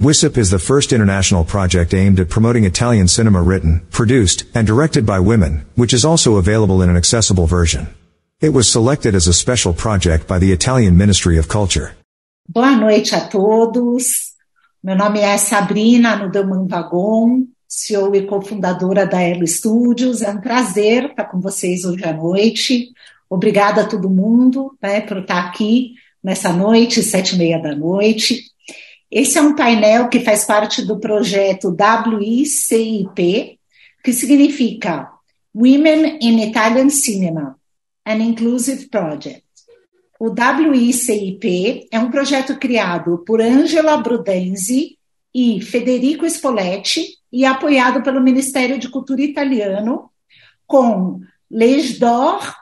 WISIP is the first international project aimed at promoting Italian cinema written, produced, and directed by women, which is also available in an accessible version. It was selected as a special project by the Italian Ministry of Culture. Boa noite a todos. Meu nome é Sabrina Nudelman Vagon, CEO e cofundadora da Elo Studios. É um prazer estar com vocês hoje à noite. Obrigada a todo mundo né, por estar aqui nessa noite, sete e meia da noite. Esse é um painel que faz parte do projeto WICIP, que significa Women in Italian Cinema, an Inclusive Project. O WICIP é um projeto criado por Angela Brudenzi e Federico Spoletti e apoiado pelo Ministério de Cultura italiano, com Lege d'Or,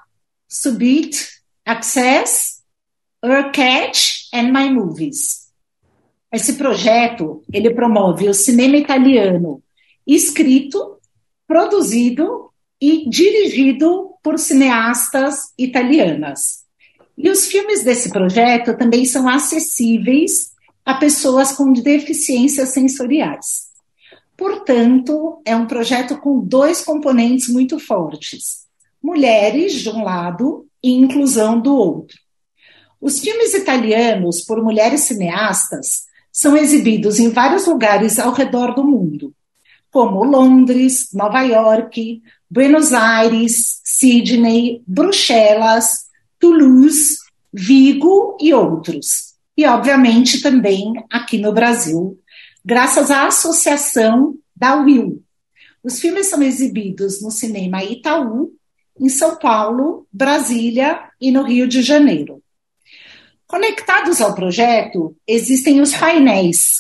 Subit, Access, Urcatch and My Movies. Esse projeto, ele promove o cinema italiano escrito, produzido e dirigido por cineastas italianas. E os filmes desse projeto também são acessíveis a pessoas com deficiências sensoriais. Portanto, é um projeto com dois componentes muito fortes: mulheres de um lado e inclusão do outro. Os filmes italianos por mulheres cineastas são exibidos em vários lugares ao redor do mundo, como Londres, Nova York, Buenos Aires, Sydney, Bruxelas, Toulouse, Vigo e outros. E, obviamente, também aqui no Brasil, graças à associação da Will. Os filmes são exibidos no Cinema Itaú, em São Paulo, Brasília e no Rio de Janeiro. Conectados ao projeto, existem os painéis.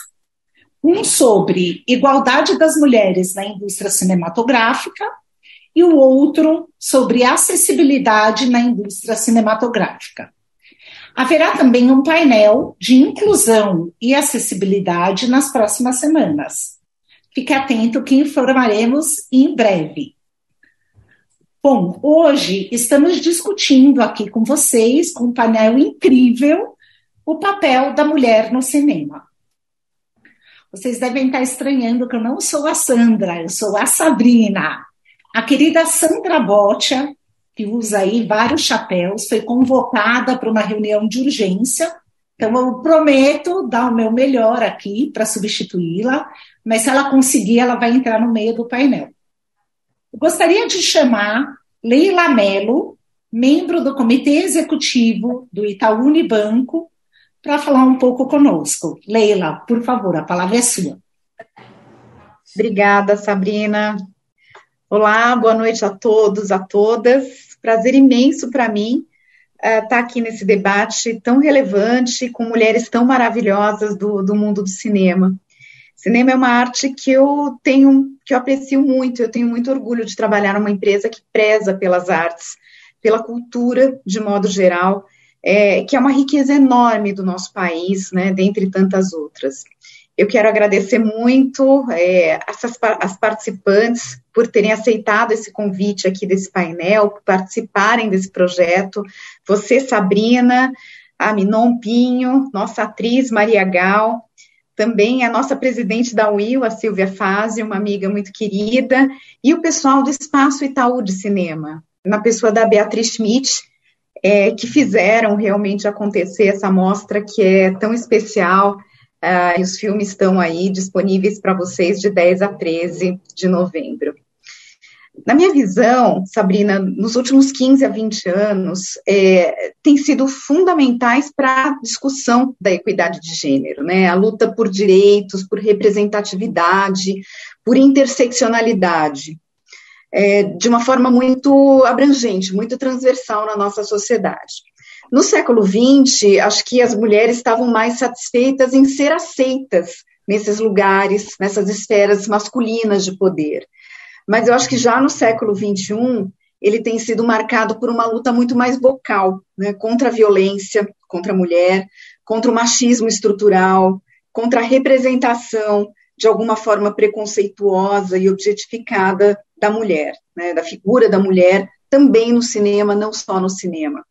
Um sobre igualdade das mulheres na indústria cinematográfica e o outro sobre acessibilidade na indústria cinematográfica. Haverá também um painel de inclusão e acessibilidade nas próximas semanas. Fique atento que informaremos em breve. Bom, hoje estamos discutindo aqui com vocês, com um painel incrível, o papel da mulher no cinema. Vocês devem estar estranhando que eu não sou a Sandra, eu sou a Sabrina. A querida Sandra Botia, que usa aí vários chapéus, foi convocada para uma reunião de urgência. Então, eu prometo dar o meu melhor aqui para substituí-la, mas se ela conseguir, ela vai entrar no meio do painel. Gostaria de chamar Leila Mello, membro do Comitê Executivo do Itaú Unibanco, para falar um pouco conosco. Leila, por favor, a palavra é sua. Obrigada, Sabrina. Olá, boa noite a todos, a todas. Prazer imenso para mim estar uh, tá aqui nesse debate tão relevante, com mulheres tão maravilhosas do, do mundo do cinema. Cinema é uma arte que eu tenho, que eu aprecio muito, eu tenho muito orgulho de trabalhar numa empresa que preza pelas artes, pela cultura de modo geral, é, que é uma riqueza enorme do nosso país, né, dentre tantas outras. Eu quero agradecer muito é, essas, as participantes por terem aceitado esse convite aqui desse painel, por participarem desse projeto. Você, Sabrina, a Minon Pinho, nossa atriz Maria Gal, também a nossa presidente da UIL, a Silvia Fazio, uma amiga muito querida, e o pessoal do Espaço Itaú de Cinema, na pessoa da Beatriz Schmidt, é, que fizeram realmente acontecer essa mostra que é tão especial, uh, e os filmes estão aí disponíveis para vocês de 10 a 13 de novembro. Na minha visão, Sabrina, nos últimos 15 a 20 anos, é, têm sido fundamentais para a discussão da equidade de gênero, né? A luta por direitos, por representatividade, por interseccionalidade, é, de uma forma muito abrangente, muito transversal na nossa sociedade. No século XX, acho que as mulheres estavam mais satisfeitas em ser aceitas nesses lugares, nessas esferas masculinas de poder mas eu acho que já no século XXI ele tem sido marcado por uma luta muito mais vocal, né, contra a violência contra a mulher, contra o machismo estrutural, contra a representação de alguma forma preconceituosa e objetificada da mulher, né, da figura da mulher, também no cinema, não só no cinema.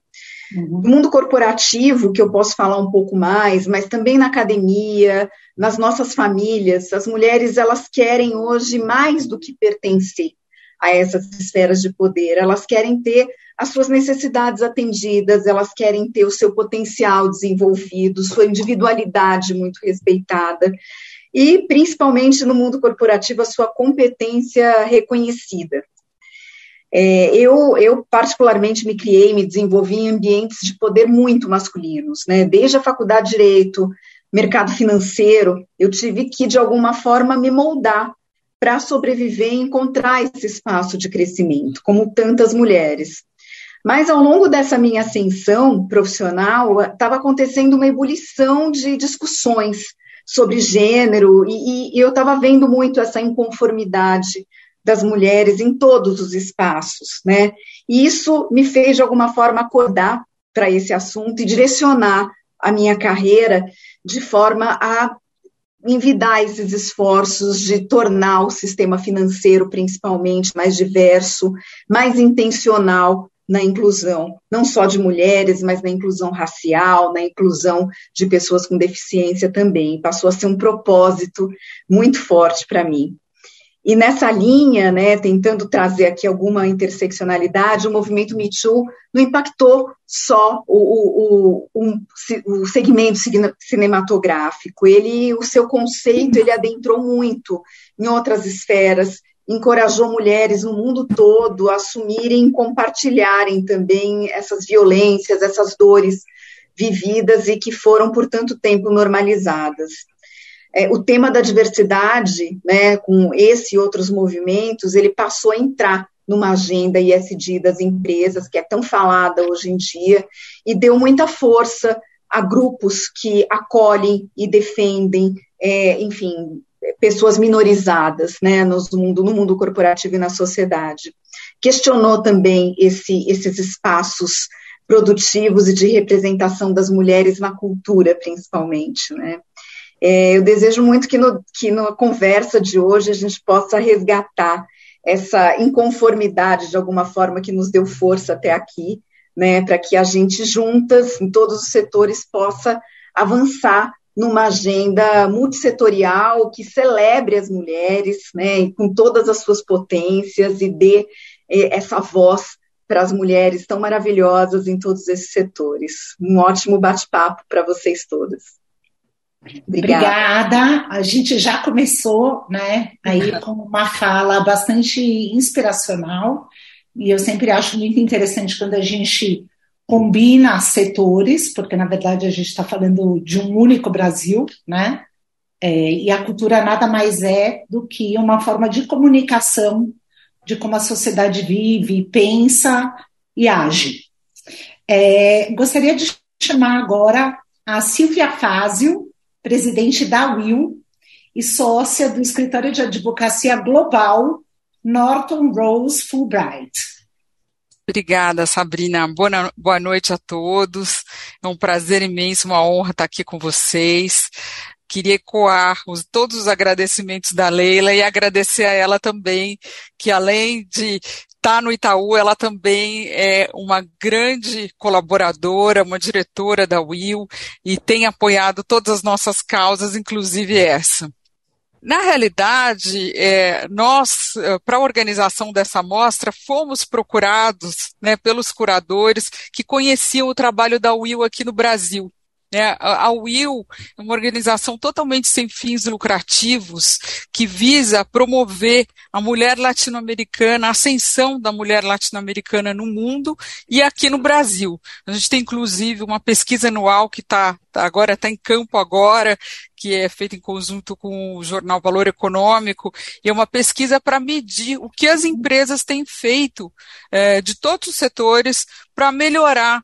Uhum. No mundo corporativo, que eu posso falar um pouco mais, mas também na academia, nas nossas famílias, as mulheres elas querem hoje mais do que pertencer a essas esferas de poder, elas querem ter as suas necessidades atendidas, elas querem ter o seu potencial desenvolvido, sua individualidade muito respeitada e, principalmente no mundo corporativo, a sua competência reconhecida. É, eu, eu, particularmente, me criei, me desenvolvi em ambientes de poder muito masculinos, né? Desde a faculdade de Direito, mercado financeiro, eu tive que, de alguma forma, me moldar para sobreviver e encontrar esse espaço de crescimento, como tantas mulheres. Mas ao longo dessa minha ascensão profissional, estava acontecendo uma ebulição de discussões sobre gênero, e, e eu estava vendo muito essa inconformidade das mulheres em todos os espaços, né? E isso me fez, de alguma forma, acordar para esse assunto e direcionar a minha carreira de forma a envidar esses esforços de tornar o sistema financeiro, principalmente, mais diverso, mais intencional na inclusão, não só de mulheres, mas na inclusão racial, na inclusão de pessoas com deficiência também. Passou a ser um propósito muito forte para mim. E nessa linha, né, tentando trazer aqui alguma interseccionalidade, o movimento Me Too não impactou só o, o, o, o segmento cinematográfico, ele, o seu conceito, ele adentrou muito em outras esferas, encorajou mulheres no mundo todo a assumirem, compartilharem também essas violências, essas dores vividas e que foram por tanto tempo normalizadas é, o tema da diversidade, né, com esse e outros movimentos, ele passou a entrar numa agenda ISD das empresas, que é tão falada hoje em dia, e deu muita força a grupos que acolhem e defendem, é, enfim, pessoas minorizadas né, no, mundo, no mundo corporativo e na sociedade. Questionou também esse, esses espaços produtivos e de representação das mulheres na cultura, principalmente. Né? É, eu desejo muito que, no, que na conversa de hoje a gente possa resgatar essa inconformidade de alguma forma que nos deu força até aqui, né, para que a gente juntas, em todos os setores, possa avançar numa agenda multissetorial que celebre as mulheres, né, com todas as suas potências e dê eh, essa voz para as mulheres tão maravilhosas em todos esses setores. Um ótimo bate-papo para vocês todas. Obrigada. Obrigada. A gente já começou, né, aí com uma fala bastante inspiracional, e eu sempre acho muito interessante quando a gente combina setores, porque na verdade a gente está falando de um único Brasil, né? É, e a cultura nada mais é do que uma forma de comunicação de como a sociedade vive, pensa e age. É, gostaria de chamar agora a Silvia Fázio, presidente da WIL e sócia do escritório de advocacia global Norton Rose Fulbright. Obrigada, Sabrina. Boa, boa noite a todos. É um prazer imenso, uma honra estar aqui com vocês. Queria ecoar os, todos os agradecimentos da Leila e agradecer a ela também, que além de está no Itaú, ela também é uma grande colaboradora, uma diretora da Will e tem apoiado todas as nossas causas, inclusive essa. Na realidade, é, nós, é, para a organização dessa mostra, fomos procurados né, pelos curadores que conheciam o trabalho da Will aqui no Brasil. Né? A WIL é uma organização totalmente sem fins lucrativos que visa promover a mulher latino-americana, a ascensão da mulher latino-americana no mundo e aqui no Brasil. A gente tem inclusive uma pesquisa anual que está tá, agora está em campo agora, que é feita em conjunto com o jornal Valor Econômico, e é uma pesquisa para medir o que as empresas têm feito é, de todos os setores para melhorar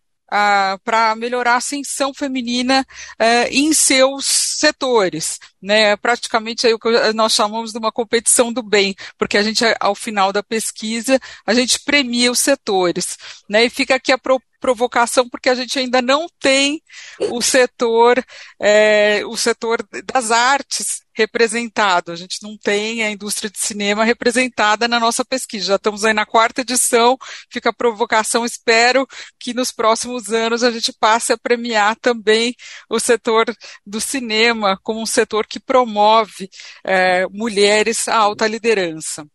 para melhorar a ascensão feminina uh, em seus setores, né? Praticamente aí o que nós chamamos de uma competição do bem, porque a gente, ao final da pesquisa, a gente premia os setores, né? E fica aqui a proposta provocação, porque a gente ainda não tem o setor, é, o setor das artes representado. A gente não tem a indústria de cinema representada na nossa pesquisa. Já estamos aí na quarta edição, fica a provocação. Espero que nos próximos anos a gente passe a premiar também o setor do cinema como um setor que promove é, mulheres à alta liderança.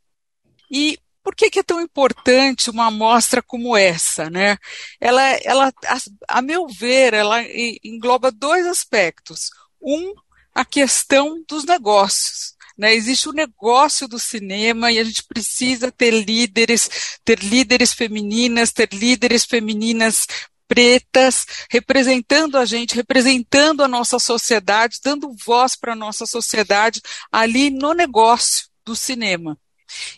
E por que, que, é tão importante uma amostra como essa? Né? Ela, ela a, a meu ver, ela engloba dois aspectos. Um, a questão dos negócios. Né, existe o negócio do cinema e a gente precisa ter líderes, ter líderes femininas, ter líderes femininas pretas representando a gente, representando a nossa sociedade, dando voz para a nossa sociedade ali no negócio do cinema.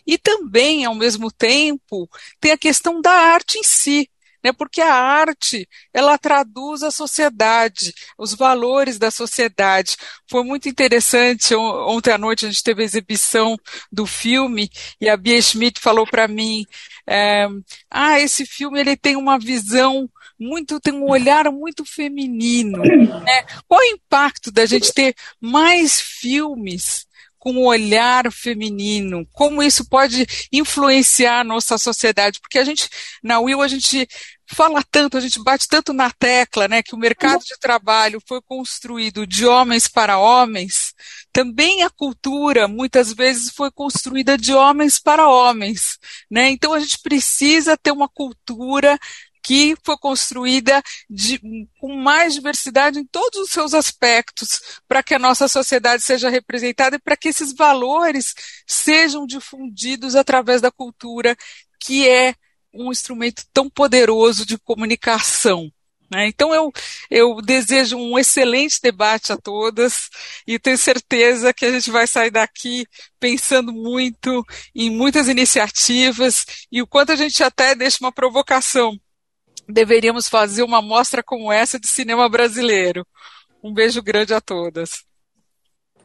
E também, ao mesmo tempo, tem a questão da arte em si, né? Porque a arte, ela traduz a sociedade, os valores da sociedade. Foi muito interessante, ontem à noite a gente teve a exibição do filme e a Bia Schmidt falou para mim, é, ah, esse filme ele tem uma visão muito, tem um olhar muito feminino. Né? Qual o impacto da gente ter mais filmes com o olhar feminino, como isso pode influenciar a nossa sociedade, porque a gente, na Will, a gente fala tanto, a gente bate tanto na tecla, né, que o mercado de trabalho foi construído de homens para homens, também a cultura muitas vezes foi construída de homens para homens, né? Então a gente precisa ter uma cultura que foi construída de, com mais diversidade em todos os seus aspectos, para que a nossa sociedade seja representada e para que esses valores sejam difundidos através da cultura, que é um instrumento tão poderoso de comunicação. Né? Então, eu, eu desejo um excelente debate a todas e tenho certeza que a gente vai sair daqui pensando muito em muitas iniciativas e o quanto a gente até deixa uma provocação deveríamos fazer uma mostra como essa de cinema brasileiro. Um beijo grande a todas.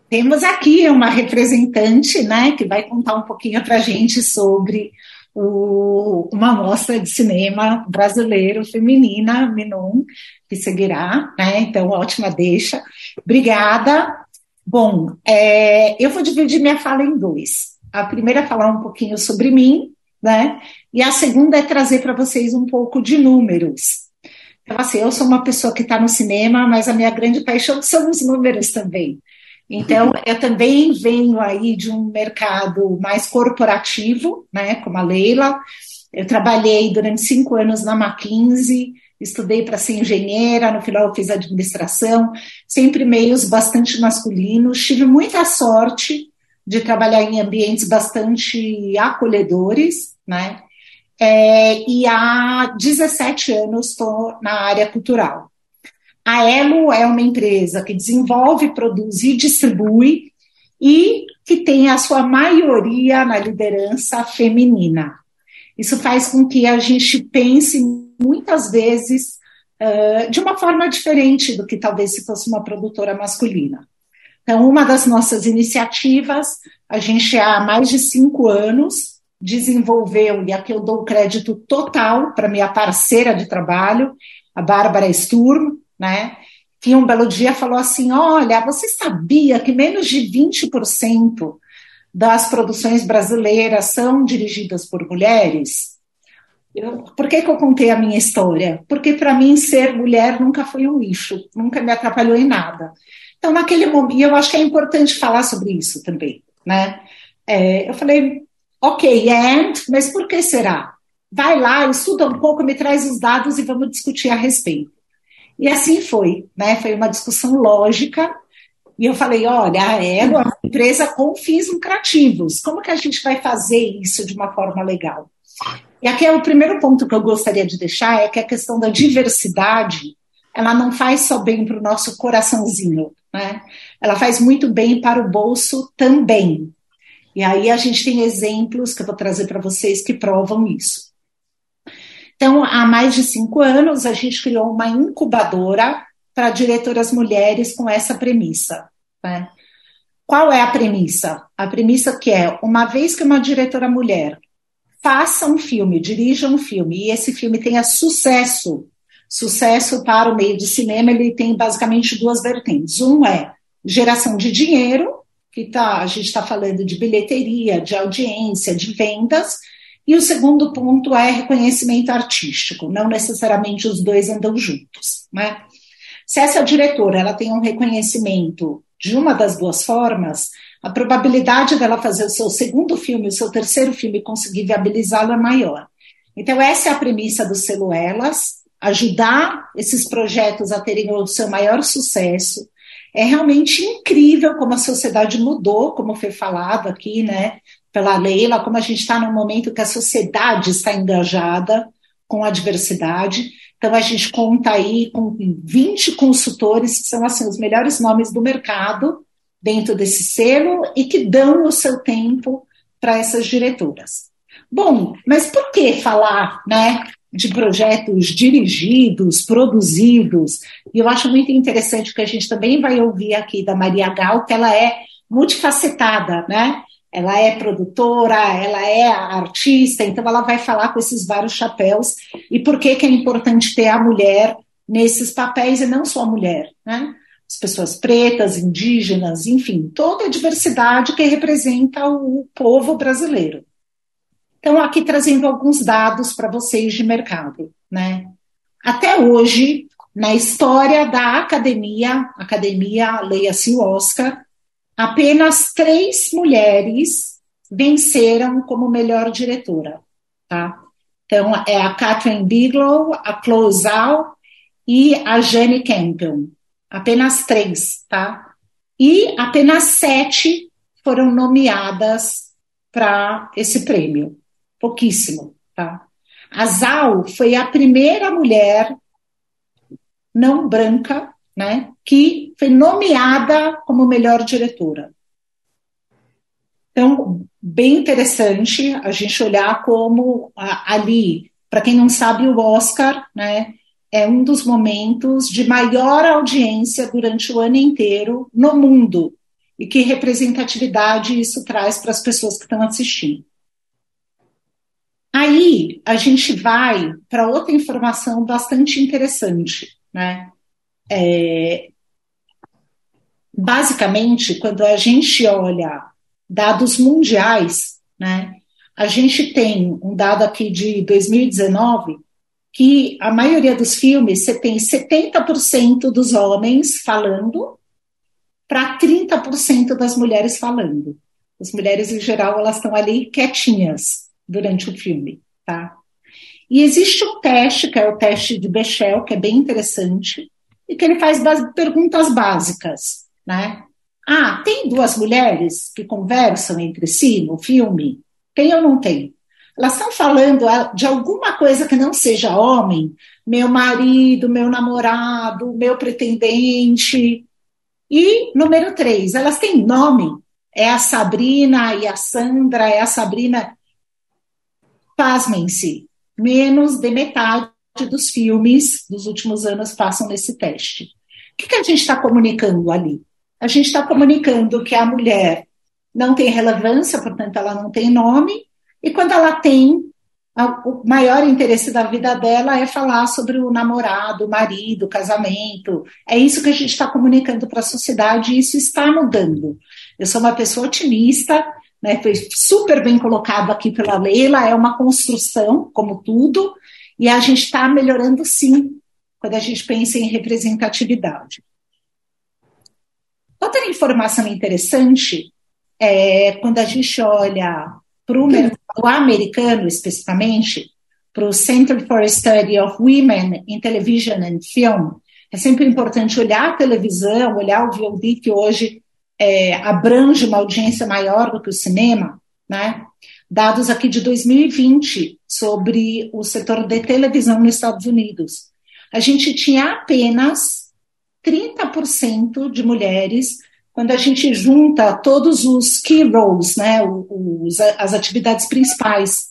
Temos aqui uma representante, né, que vai contar um pouquinho para a gente sobre o, uma mostra de cinema brasileiro feminina, Minon, que seguirá, né? Então, ótima deixa. Obrigada. Bom, é, eu vou dividir minha fala em dois. A primeira é falar um pouquinho sobre mim, né? E a segunda é trazer para vocês um pouco de números. Então, assim, eu sou uma pessoa que está no cinema, mas a minha grande paixão são os números também. Então, eu também venho aí de um mercado mais corporativo, né, como a Leila. Eu trabalhei durante cinco anos na McKinsey, estudei para ser engenheira, no final eu fiz administração, sempre meios bastante masculinos. Tive muita sorte de trabalhar em ambientes bastante acolhedores, né? É, e há 17 anos estou na área cultural. A Elo é uma empresa que desenvolve, produz e distribui e que tem a sua maioria na liderança feminina. Isso faz com que a gente pense muitas vezes uh, de uma forma diferente do que talvez se fosse uma produtora masculina. Então, uma das nossas iniciativas, a gente há mais de cinco anos desenvolveu, e aqui eu dou crédito total para minha parceira de trabalho, a Bárbara Sturm, né? Que um belo dia falou assim: Olha, você sabia que menos de 20% das produções brasileiras são dirigidas por mulheres? Eu, por que, que eu contei a minha história? Porque para mim ser mulher nunca foi um lixo, nunca me atrapalhou em nada. Então, naquele momento, e eu acho que é importante falar sobre isso também, né? É, eu falei, ok, and, mas por que será? Vai lá, estuda um pouco, me traz os dados e vamos discutir a respeito. E assim foi, né? Foi uma discussão lógica. E eu falei, olha, a Ego é uma empresa com fins lucrativos. Como que a gente vai fazer isso de uma forma legal? E aqui é o primeiro ponto que eu gostaria de deixar é que a questão da diversidade, ela não faz só bem para o nosso coraçãozinho, né? Ela faz muito bem para o bolso também. E aí a gente tem exemplos que eu vou trazer para vocês que provam isso. Então, há mais de cinco anos, a gente criou uma incubadora para diretoras mulheres com essa premissa. Né? Qual é a premissa? A premissa que é, uma vez que uma diretora mulher faça um filme, dirija um filme, e esse filme tenha sucesso Sucesso para o meio de cinema, ele tem basicamente duas vertentes. Um é geração de dinheiro, que tá, a gente está falando de bilheteria, de audiência, de vendas, e o segundo ponto é reconhecimento artístico, não necessariamente os dois andam juntos. Né? Se essa diretora ela tem um reconhecimento de uma das duas formas, a probabilidade dela fazer o seu segundo filme, o seu terceiro filme, conseguir viabilizá-lo é maior. Então, essa é a premissa do selo Elas, ajudar esses projetos a terem o seu maior sucesso. É realmente incrível como a sociedade mudou, como foi falado aqui, né, pela Leila, como a gente está num momento que a sociedade está engajada com a diversidade. Então, a gente conta aí com 20 consultores, que são assim, os melhores nomes do mercado dentro desse selo e que dão o seu tempo para essas diretoras. Bom, mas por que falar né, de projetos dirigidos, produzidos? E eu acho muito interessante que a gente também vai ouvir aqui da Maria Gal, que ela é multifacetada, né? Ela é produtora, ela é artista, então ela vai falar com esses vários chapéus e por que, que é importante ter a mulher nesses papéis e não só a mulher, né? As pessoas pretas, indígenas, enfim, toda a diversidade que representa o povo brasileiro. Então, aqui trazendo alguns dados para vocês de mercado. Né? Até hoje, na história da academia, academia leia-se o Oscar, apenas três mulheres venceram como melhor diretora. Tá? Então, é a Catherine Bigelow, a Chloe Zhao e a Jane Campion. Apenas três, tá? E apenas sete foram nomeadas para esse prêmio pouquíssimo, tá? A Zal foi a primeira mulher não branca, né, que foi nomeada como melhor diretora. Então, bem interessante a gente olhar como ali, para quem não sabe, o Oscar, né, é um dos momentos de maior audiência durante o ano inteiro no mundo e que representatividade isso traz para as pessoas que estão assistindo. Aí a gente vai para outra informação bastante interessante, né? É, basicamente, quando a gente olha dados mundiais, né? A gente tem um dado aqui de 2019 que a maioria dos filmes você tem 70% dos homens falando para 30% das mulheres falando. As mulheres, em geral, elas estão ali quietinhas, durante o filme, tá? E existe um teste, que é o teste de Bechdel, que é bem interessante, e que ele faz perguntas básicas, né? Ah, tem duas mulheres que conversam entre si no filme? Tem ou não tem? Elas estão falando ah, de alguma coisa que não seja homem, meu marido, meu namorado, meu pretendente. E número três, elas têm nome. É a Sabrina e a Sandra, é a Sabrina pasmem-se, menos de metade dos filmes dos últimos anos passam nesse teste. O que, que a gente está comunicando ali? A gente está comunicando que a mulher não tem relevância, portanto, ela não tem nome, e quando ela tem, o maior interesse da vida dela é falar sobre o namorado, o marido, o casamento. É isso que a gente está comunicando para a sociedade e isso está mudando. Eu sou uma pessoa otimista, né, foi super bem colocado aqui pela Leila, é uma construção, como tudo, e a gente está melhorando sim, quando a gente pensa em representatividade. Outra informação interessante é quando a gente olha para o mercado americano, especificamente, para o Center for Study of Women in Television and Film, é sempre importante olhar a televisão, olhar o VOD, que hoje é, abrange uma audiência maior do que o cinema, né? Dados aqui de 2020 sobre o setor de televisão nos Estados Unidos. A gente tinha apenas 30% de mulheres quando a gente junta todos os key roles, né, os, as atividades principais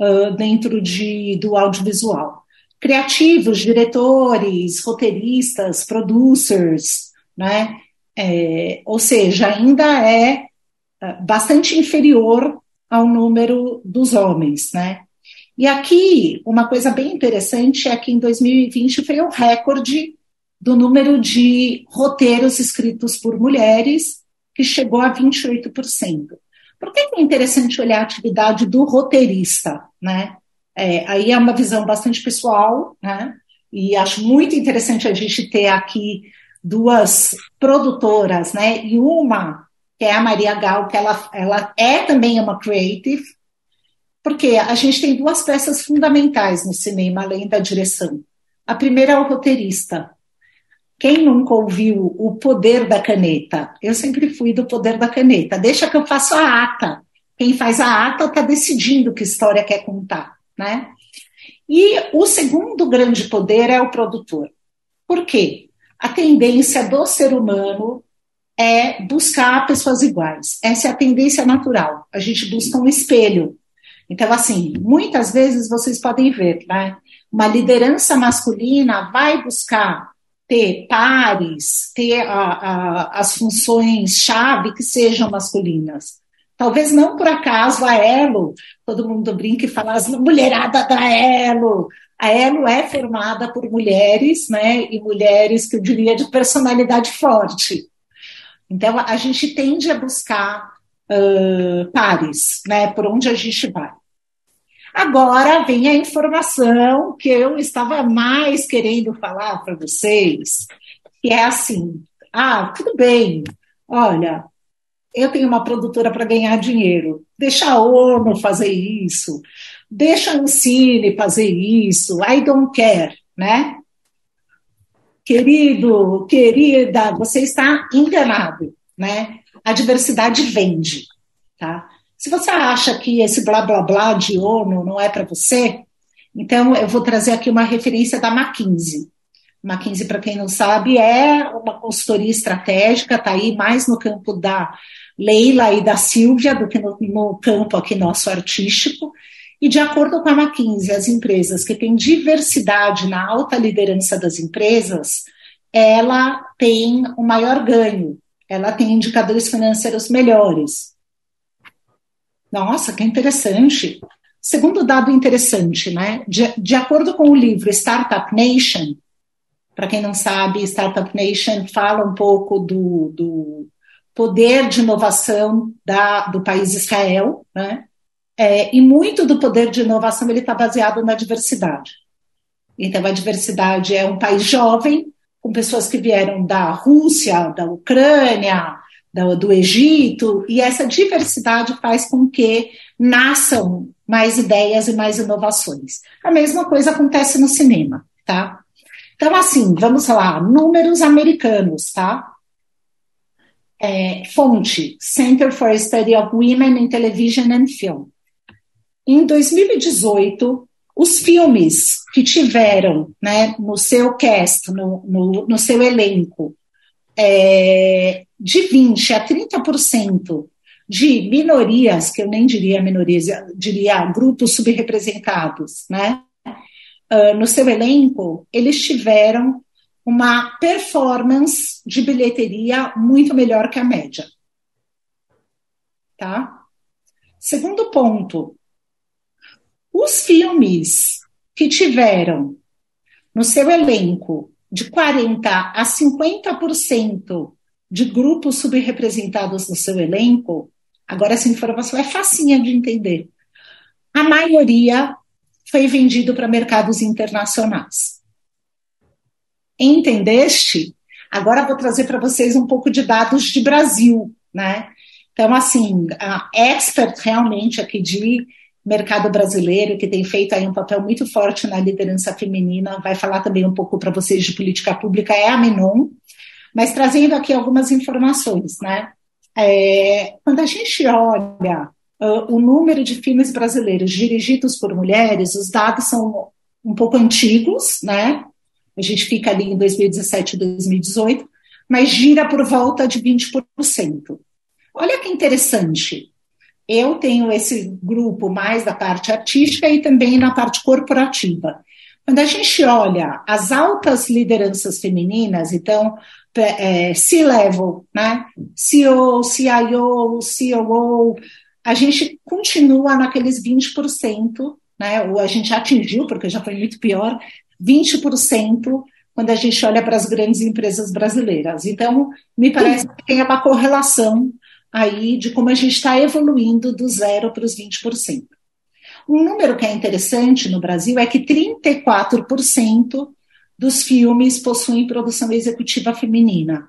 uh, dentro de, do audiovisual. Criativos, diretores, roteiristas, producers, né, é, ou seja, ainda é, é bastante inferior ao número dos homens, né? E aqui, uma coisa bem interessante é que em 2020 foi o recorde do número de roteiros escritos por mulheres, que chegou a 28%. Por que é interessante olhar a atividade do roteirista? Né? É, aí é uma visão bastante pessoal, né? e acho muito interessante a gente ter aqui duas produtoras, né? E uma, que é a Maria Gal, que ela, ela é também uma creative, porque a gente tem duas peças fundamentais no cinema, além da direção. A primeira é o roteirista. Quem nunca ouviu o poder da caneta? Eu sempre fui do poder da caneta. Deixa que eu faço a ata. Quem faz a ata está decidindo que história quer contar, né? E o segundo grande poder é o produtor. Por quê? A tendência do ser humano é buscar pessoas iguais. Essa é a tendência natural. A gente busca um espelho. Então, assim, muitas vezes vocês podem ver, né? Uma liderança masculina vai buscar ter pares, ter a, a, as funções-chave que sejam masculinas. Talvez não por acaso a Elo, todo mundo brinca e fala, as mulherada da Elo. A Elo é formada por mulheres, né? E mulheres que eu diria de personalidade forte. Então, a gente tende a buscar uh, pares, né? Por onde a gente vai. Agora vem a informação que eu estava mais querendo falar para vocês, que é assim: ah, tudo bem, olha, eu tenho uma produtora para ganhar dinheiro, deixa a ONU fazer isso, deixa a Ancine fazer isso, I don't care, né? Querido, querida, você está enganado, né? A diversidade vende, tá? Se você acha que esse blá blá blá de ONU não é para você, então eu vou trazer aqui uma referência da McKinsey. McKinsey, para quem não sabe, é uma consultoria estratégica, está aí mais no campo da Leila e da Silvia do que no, no campo aqui nosso artístico. E de acordo com a McKinsey, as empresas que têm diversidade na alta liderança das empresas, ela tem o maior ganho, ela tem indicadores financeiros melhores. Nossa, que interessante. Segundo dado interessante, né? De, de acordo com o livro Startup Nation, para quem não sabe, Startup Nation fala um pouco do, do poder de inovação da, do país Israel, né? É, e muito do poder de inovação ele está baseado na diversidade. Então, a diversidade é um país jovem, com pessoas que vieram da Rússia, da Ucrânia, do, do Egito, e essa diversidade faz com que nasçam mais ideias e mais inovações. A mesma coisa acontece no cinema, tá? Então, assim, vamos lá, números americanos, tá? É, fonte, Center for Study of Women in Television and Film. Em 2018, os filmes que tiveram né, no seu cast, no, no, no seu elenco, é, de 20% a 30% de minorias, que eu nem diria minorias, diria grupos subrepresentados, né? Uh, no seu elenco, eles tiveram uma performance de bilheteria muito melhor que a média. Tá? Segundo ponto, os filmes que tiveram no seu elenco de 40% a 50% de grupos subrepresentados no seu elenco, agora essa informação é facinha de entender. A maioria foi vendido para mercados internacionais. Entendeste? Agora vou trazer para vocês um pouco de dados de Brasil, né? Então, assim, a expert realmente aqui de mercado brasileiro, que tem feito aí um papel muito forte na liderança feminina, vai falar também um pouco para vocês de política pública, é a Menon, mas trazendo aqui algumas informações, né? É, quando a gente olha uh, o número de filmes brasileiros dirigidos por mulheres, os dados são um pouco antigos, né? A gente fica ali em 2017 e 2018, mas gira por volta de 20%. Olha que interessante. Eu tenho esse grupo mais da parte artística e também na parte corporativa. Quando a gente olha as altas lideranças femininas, então, é, C-level, né? CEO, CIO, COO, a gente continua naqueles 20% né? Ou a gente atingiu, porque já foi muito pior, 20% quando a gente olha para as grandes empresas brasileiras. Então, me parece que tem uma correlação aí de como a gente está evoluindo do zero para os 20%. Um número que é interessante no Brasil é que 34% dos filmes possuem produção executiva feminina.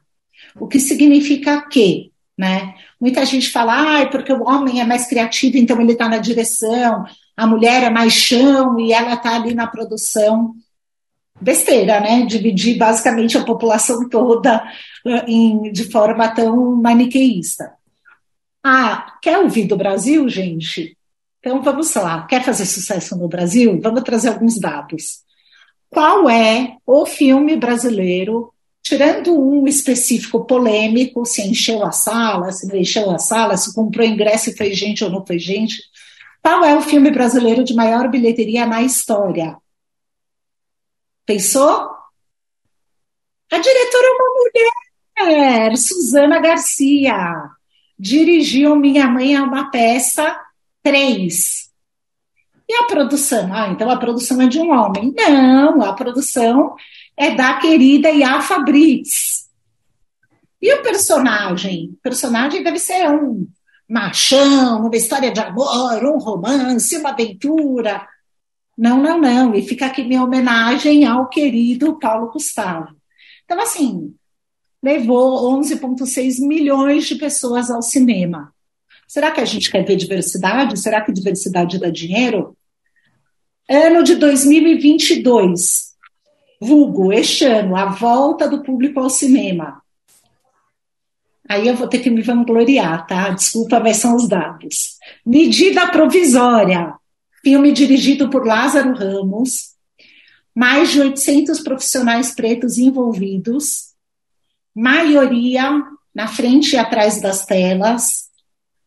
O que significa que, né? Muita gente fala, ah, porque o homem é mais criativo, então ele está na direção, a mulher é mais chão e ela está ali na produção. Besteira, né? Dividir basicamente a população toda eh, em, de forma tão maniqueísta. Ah, quer ouvir do Brasil, gente? Então vamos lá. Quer fazer sucesso no Brasil? Vamos trazer alguns dados. Qual é o filme brasileiro, tirando um específico polêmico, se encheu a sala, se não encheu a sala, se comprou ingresso e foi gente ou não foi gente? Qual é o filme brasileiro de maior bilheteria na história? Pensou? A diretora é uma mulher, Suzana Garcia dirigiu Minha Mãe é uma Peça 3. E a produção? Ah, então a produção é de um homem. Não, a produção é da querida Iafa Brits. E o personagem? O personagem deve ser um machão, uma história de amor, um romance, uma aventura. Não, não, não. E fica aqui minha homenagem ao querido Paulo Gustavo. Então, assim, levou 11,6 milhões de pessoas ao cinema. Será que a gente quer ver diversidade? Será que diversidade dá dinheiro? Ano de 2022, vulgo, este ano, a volta do público ao cinema. Aí eu vou ter que me vangloriar, tá? Desculpa, mas são os dados. Medida provisória. Filme dirigido por Lázaro Ramos. Mais de 800 profissionais pretos envolvidos maioria na frente e atrás das telas,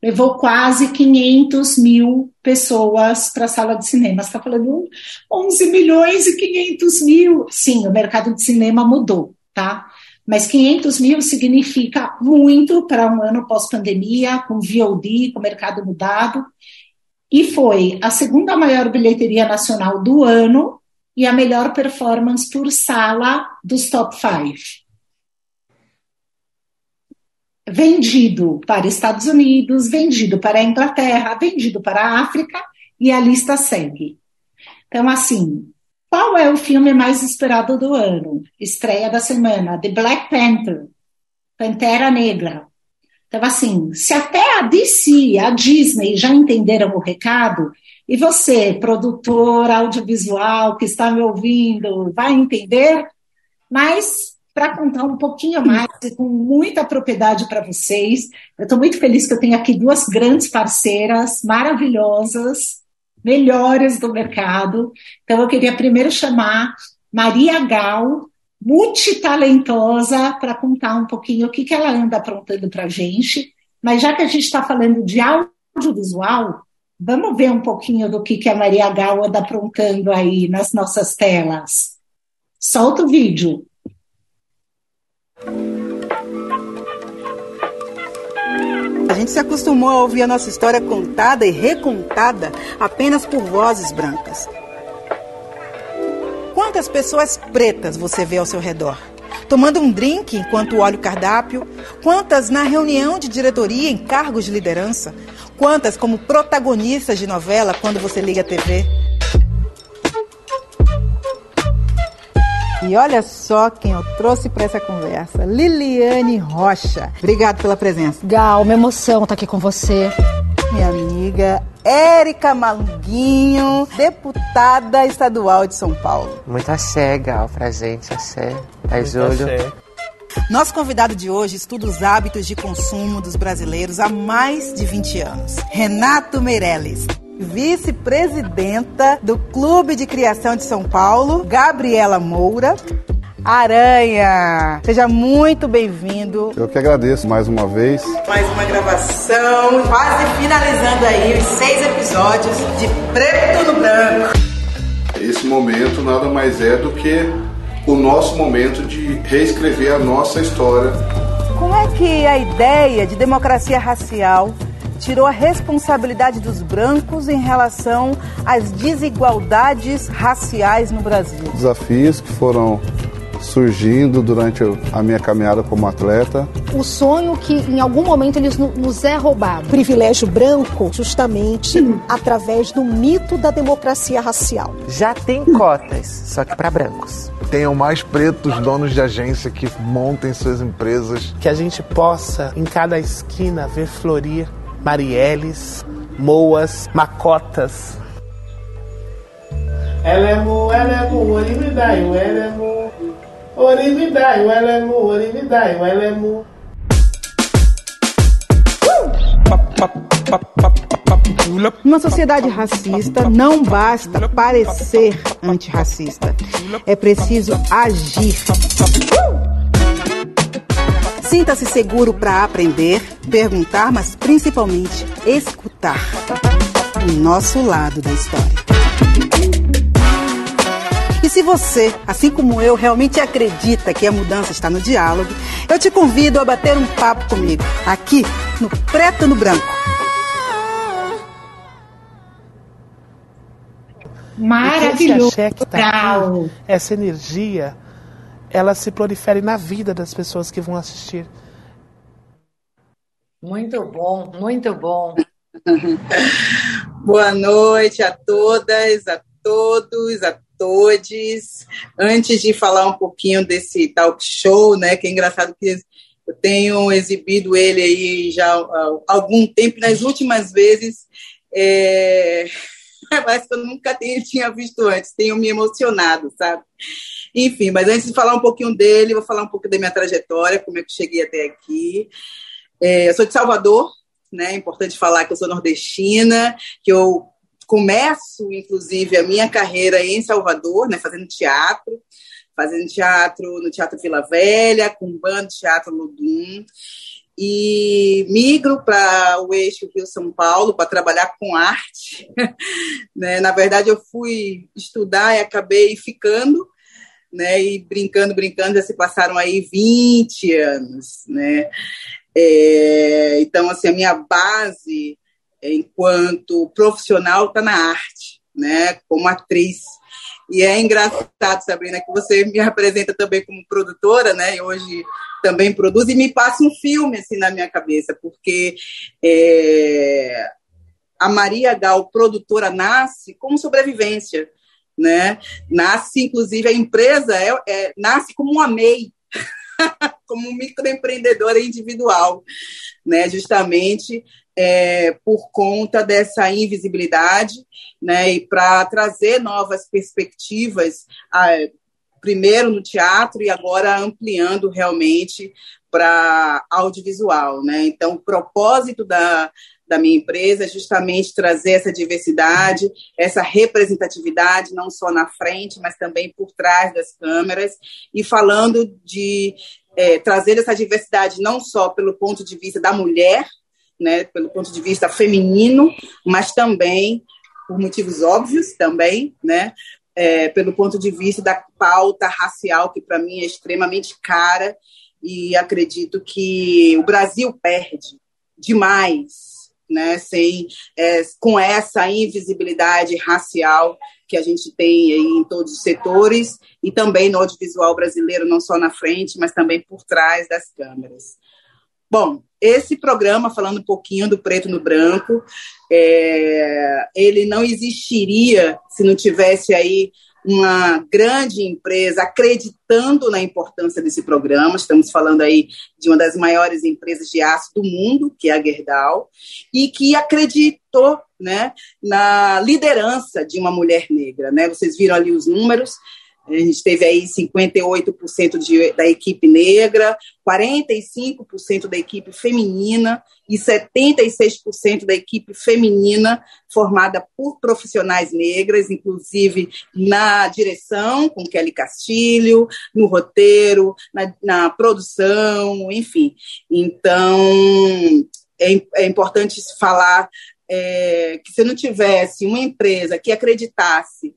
levou quase 500 mil pessoas para a sala de cinema. Você está falando 11 milhões e 500 mil. Sim, o mercado de cinema mudou, tá? Mas 500 mil significa muito para um ano pós-pandemia, com VOD, com mercado mudado. E foi a segunda maior bilheteria nacional do ano e a melhor performance por sala dos top five vendido para Estados Unidos, vendido para a Inglaterra, vendido para a África, e a lista segue. Então, assim, qual é o filme mais esperado do ano? Estreia da semana: The Black Panther, Pantera Negra. Então, assim, se até a DC, a Disney já entenderam o recado, e você, produtor audiovisual que está me ouvindo, vai entender, mas para contar um pouquinho mais com muita propriedade para vocês. Eu estou muito feliz que eu tenho aqui duas grandes parceiras maravilhosas, melhores do mercado. Então, eu queria primeiro chamar Maria Gal, multitalentosa, para contar um pouquinho o que, que ela anda aprontando para a gente. Mas já que a gente está falando de audiovisual, vamos ver um pouquinho do que, que a Maria Gal anda aprontando aí nas nossas telas. Solta o vídeo. A gente se acostumou a ouvir a nossa história contada e recontada apenas por vozes brancas. Quantas pessoas pretas você vê ao seu redor? Tomando um drink enquanto olha o cardápio? Quantas na reunião de diretoria em cargos de liderança? Quantas como protagonistas de novela quando você liga a TV? E olha só quem eu trouxe para essa conversa, Liliane Rocha. Obrigado pela presença. Gal, uma emoção estar tá aqui com você. Minha amiga Érica Malunguinho, deputada estadual de São Paulo. Muito axé, Gal, pra gente, axé. Faz olho. Nosso convidado de hoje estuda os hábitos de consumo dos brasileiros há mais de 20 anos. Renato Meirelles vice-presidenta do Clube de Criação de São Paulo, Gabriela Moura. Aranha, seja muito bem-vindo. Eu que agradeço mais uma vez. Mais uma gravação, quase finalizando aí os seis episódios de Preto no Branco. Esse momento nada mais é do que o nosso momento de reescrever a nossa história. Como é que a ideia de democracia racial tirou a responsabilidade dos brancos em relação às desigualdades raciais no Brasil. Desafios que foram surgindo durante a minha caminhada como atleta. O sonho que em algum momento ele nos é roubado. Privilégio branco, justamente através do mito da democracia racial. Já tem cotas, só que para brancos. Tenham mais pretos donos de agência que montem suas empresas. Que a gente possa, em cada esquina, ver florir Marielles, Moas, Macotas. Ela é mu, ela é mu, ela é Welemu. Numa sociedade racista, não basta parecer antirracista. É preciso agir. Sinta-se seguro para aprender, perguntar, mas principalmente escutar o nosso lado da história. E se você, assim como eu, realmente acredita que a mudança está no diálogo, eu te convido a bater um papo comigo, aqui no Preto no Branco. Maravilhoso. Tá aqui, essa energia, ela se prolifere na vida das pessoas que vão assistir. Muito bom, muito bom. Boa noite a todas, a todos, a todos. Antes de falar um pouquinho desse talk show, né, que é engraçado que eu tenho exibido ele aí já há algum tempo, nas últimas vezes, é... parece que eu nunca tenho, tinha visto antes, tenho me emocionado, sabe? Enfim, mas antes de falar um pouquinho dele, vou falar um pouco da minha trajetória, como é que cheguei até aqui. É, eu sou de Salvador, né? É importante falar que eu sou nordestina, que eu começo, inclusive, a minha carreira em Salvador, né, fazendo teatro, fazendo teatro no Teatro Vila Velha, com banda Teatro Ludum, e migro para o eixo Rio-São Paulo para trabalhar com arte. né? Na verdade, eu fui estudar e acabei ficando, né? e brincando, brincando, já se passaram aí 20 anos. Né? É, então, assim, a minha base enquanto profissional, está na arte, né, como atriz. E é engraçado, Sabrina, que você me apresenta também como produtora, né? E hoje também produz e me passa um filme assim na minha cabeça, porque é, a Maria Gal, produtora, nasce como sobrevivência, né? Nasce, inclusive, a empresa é, é nasce como uma MEI, como um microempreendedora individual, né? Justamente é, por conta dessa invisibilidade, né, e para trazer novas perspectivas, primeiro no teatro e agora ampliando realmente para audiovisual, né? Então, o propósito da, da minha empresa é justamente trazer essa diversidade, essa representatividade, não só na frente, mas também por trás das câmeras, e falando de é, trazer essa diversidade não só pelo ponto de vista da mulher, né, pelo ponto de vista feminino, mas também por motivos óbvios também, né, é, pelo ponto de vista da pauta racial que para mim é extremamente cara e acredito que o Brasil perde demais, né, sem é, com essa invisibilidade racial que a gente tem em todos os setores e também no audiovisual brasileiro, não só na frente, mas também por trás das câmeras. Bom, esse programa, falando um pouquinho do preto no branco, é, ele não existiria se não tivesse aí uma grande empresa acreditando na importância desse programa. Estamos falando aí de uma das maiores empresas de aço do mundo, que é a Gerdau, e que acreditou né, na liderança de uma mulher negra. Né? Vocês viram ali os números, a gente teve aí 58% de, da equipe negra, 45% da equipe feminina e 76% da equipe feminina formada por profissionais negras, inclusive na direção, com Kelly Castilho, no roteiro, na, na produção, enfim. Então, é, é importante falar é, que se não tivesse uma empresa que acreditasse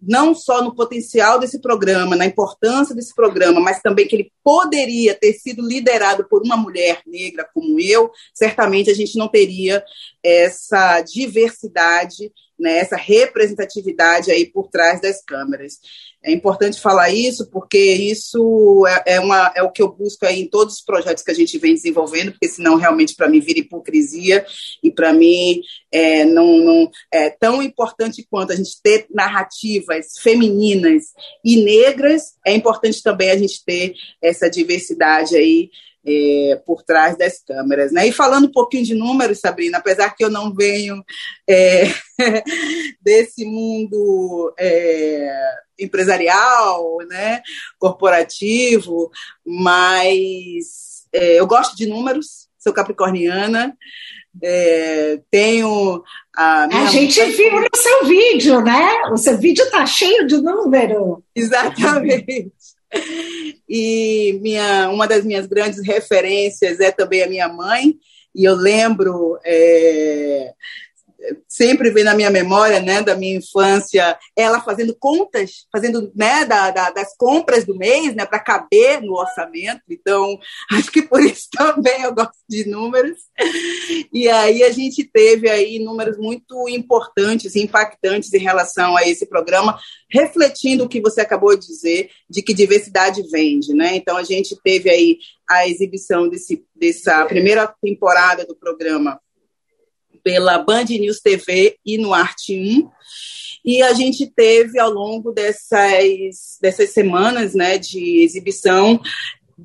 não só no potencial desse programa, na importância desse programa, mas também que ele poderia ter sido liderado por uma mulher negra como eu, certamente a gente não teria essa diversidade, né, essa representatividade aí por trás das câmeras. É importante falar isso porque isso é, é, uma, é o que eu busco aí em todos os projetos que a gente vem desenvolvendo, porque senão realmente para mim vira hipocrisia e para mim é, não, não é tão importante quanto a gente ter narrativas femininas e negras, é importante também a gente ter essa diversidade aí é, por trás das câmeras. Né? E falando um pouquinho de números, Sabrina, apesar que eu não venho é, desse mundo é, empresarial, né, corporativo, mas é, eu gosto de números, sou capricorniana, é, tenho a, a gente viu no seu vídeo, né? O seu vídeo está cheio de número. Exatamente. E minha, uma das minhas grandes referências é também a minha mãe, e eu lembro é, sempre vem na minha memória, né, da minha infância, ela fazendo contas, fazendo, né, da, da, das compras do mês, né, para caber no orçamento. Então, acho que por isso também eu gosto de números. E aí a gente teve aí números muito importantes impactantes em relação a esse programa, refletindo o que você acabou de dizer, de que diversidade vende, né? Então a gente teve aí a exibição desse, dessa primeira temporada do programa pela Band News TV e no Arte 1. E a gente teve, ao longo dessas, dessas semanas né, de exibição,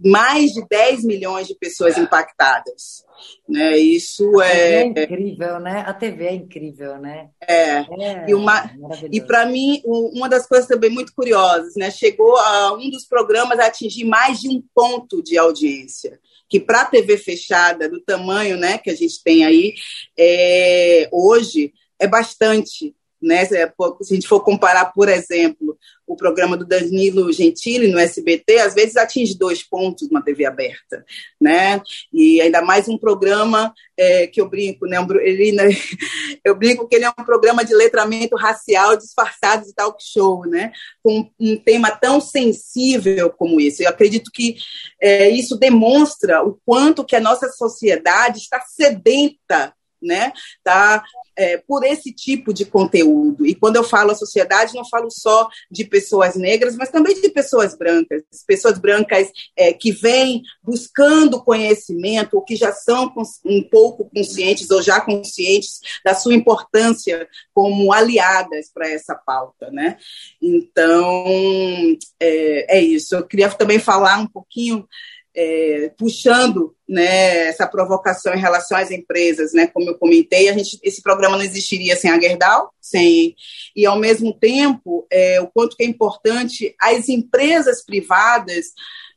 mais de 10 milhões de pessoas impactadas. Né? Isso é... é incrível, né? A TV é incrível, né? É. é e uma e para mim uma das coisas também muito curiosas, né? Chegou a um dos programas a atingir mais de um ponto de audiência que para a TV fechada, do tamanho né, que a gente tem aí, é, hoje, é bastante. Né? Se a gente for comparar, por exemplo, o programa do Danilo Gentili no SBT, às vezes atinge dois pontos na TV aberta, né? E ainda mais um programa é, que eu brinco, né? Ele, né? Eu brinco que ele é um programa de letramento racial disfarçado de talk show, né? Com um tema tão sensível como esse. Eu acredito que é, isso demonstra o quanto que a nossa sociedade está sedenta né? Tá, é, por esse tipo de conteúdo. E quando eu falo a sociedade, não falo só de pessoas negras, mas também de pessoas brancas, pessoas brancas é, que vêm buscando conhecimento, ou que já são um pouco conscientes ou já conscientes da sua importância como aliadas para essa pauta, né? Então, é, é isso. Eu queria também falar um pouquinho é, puxando né, essa provocação em relação às empresas, né, como eu comentei, a gente, esse programa não existiria sem a Gerdau, sem e ao mesmo tempo é, o quanto é importante as empresas privadas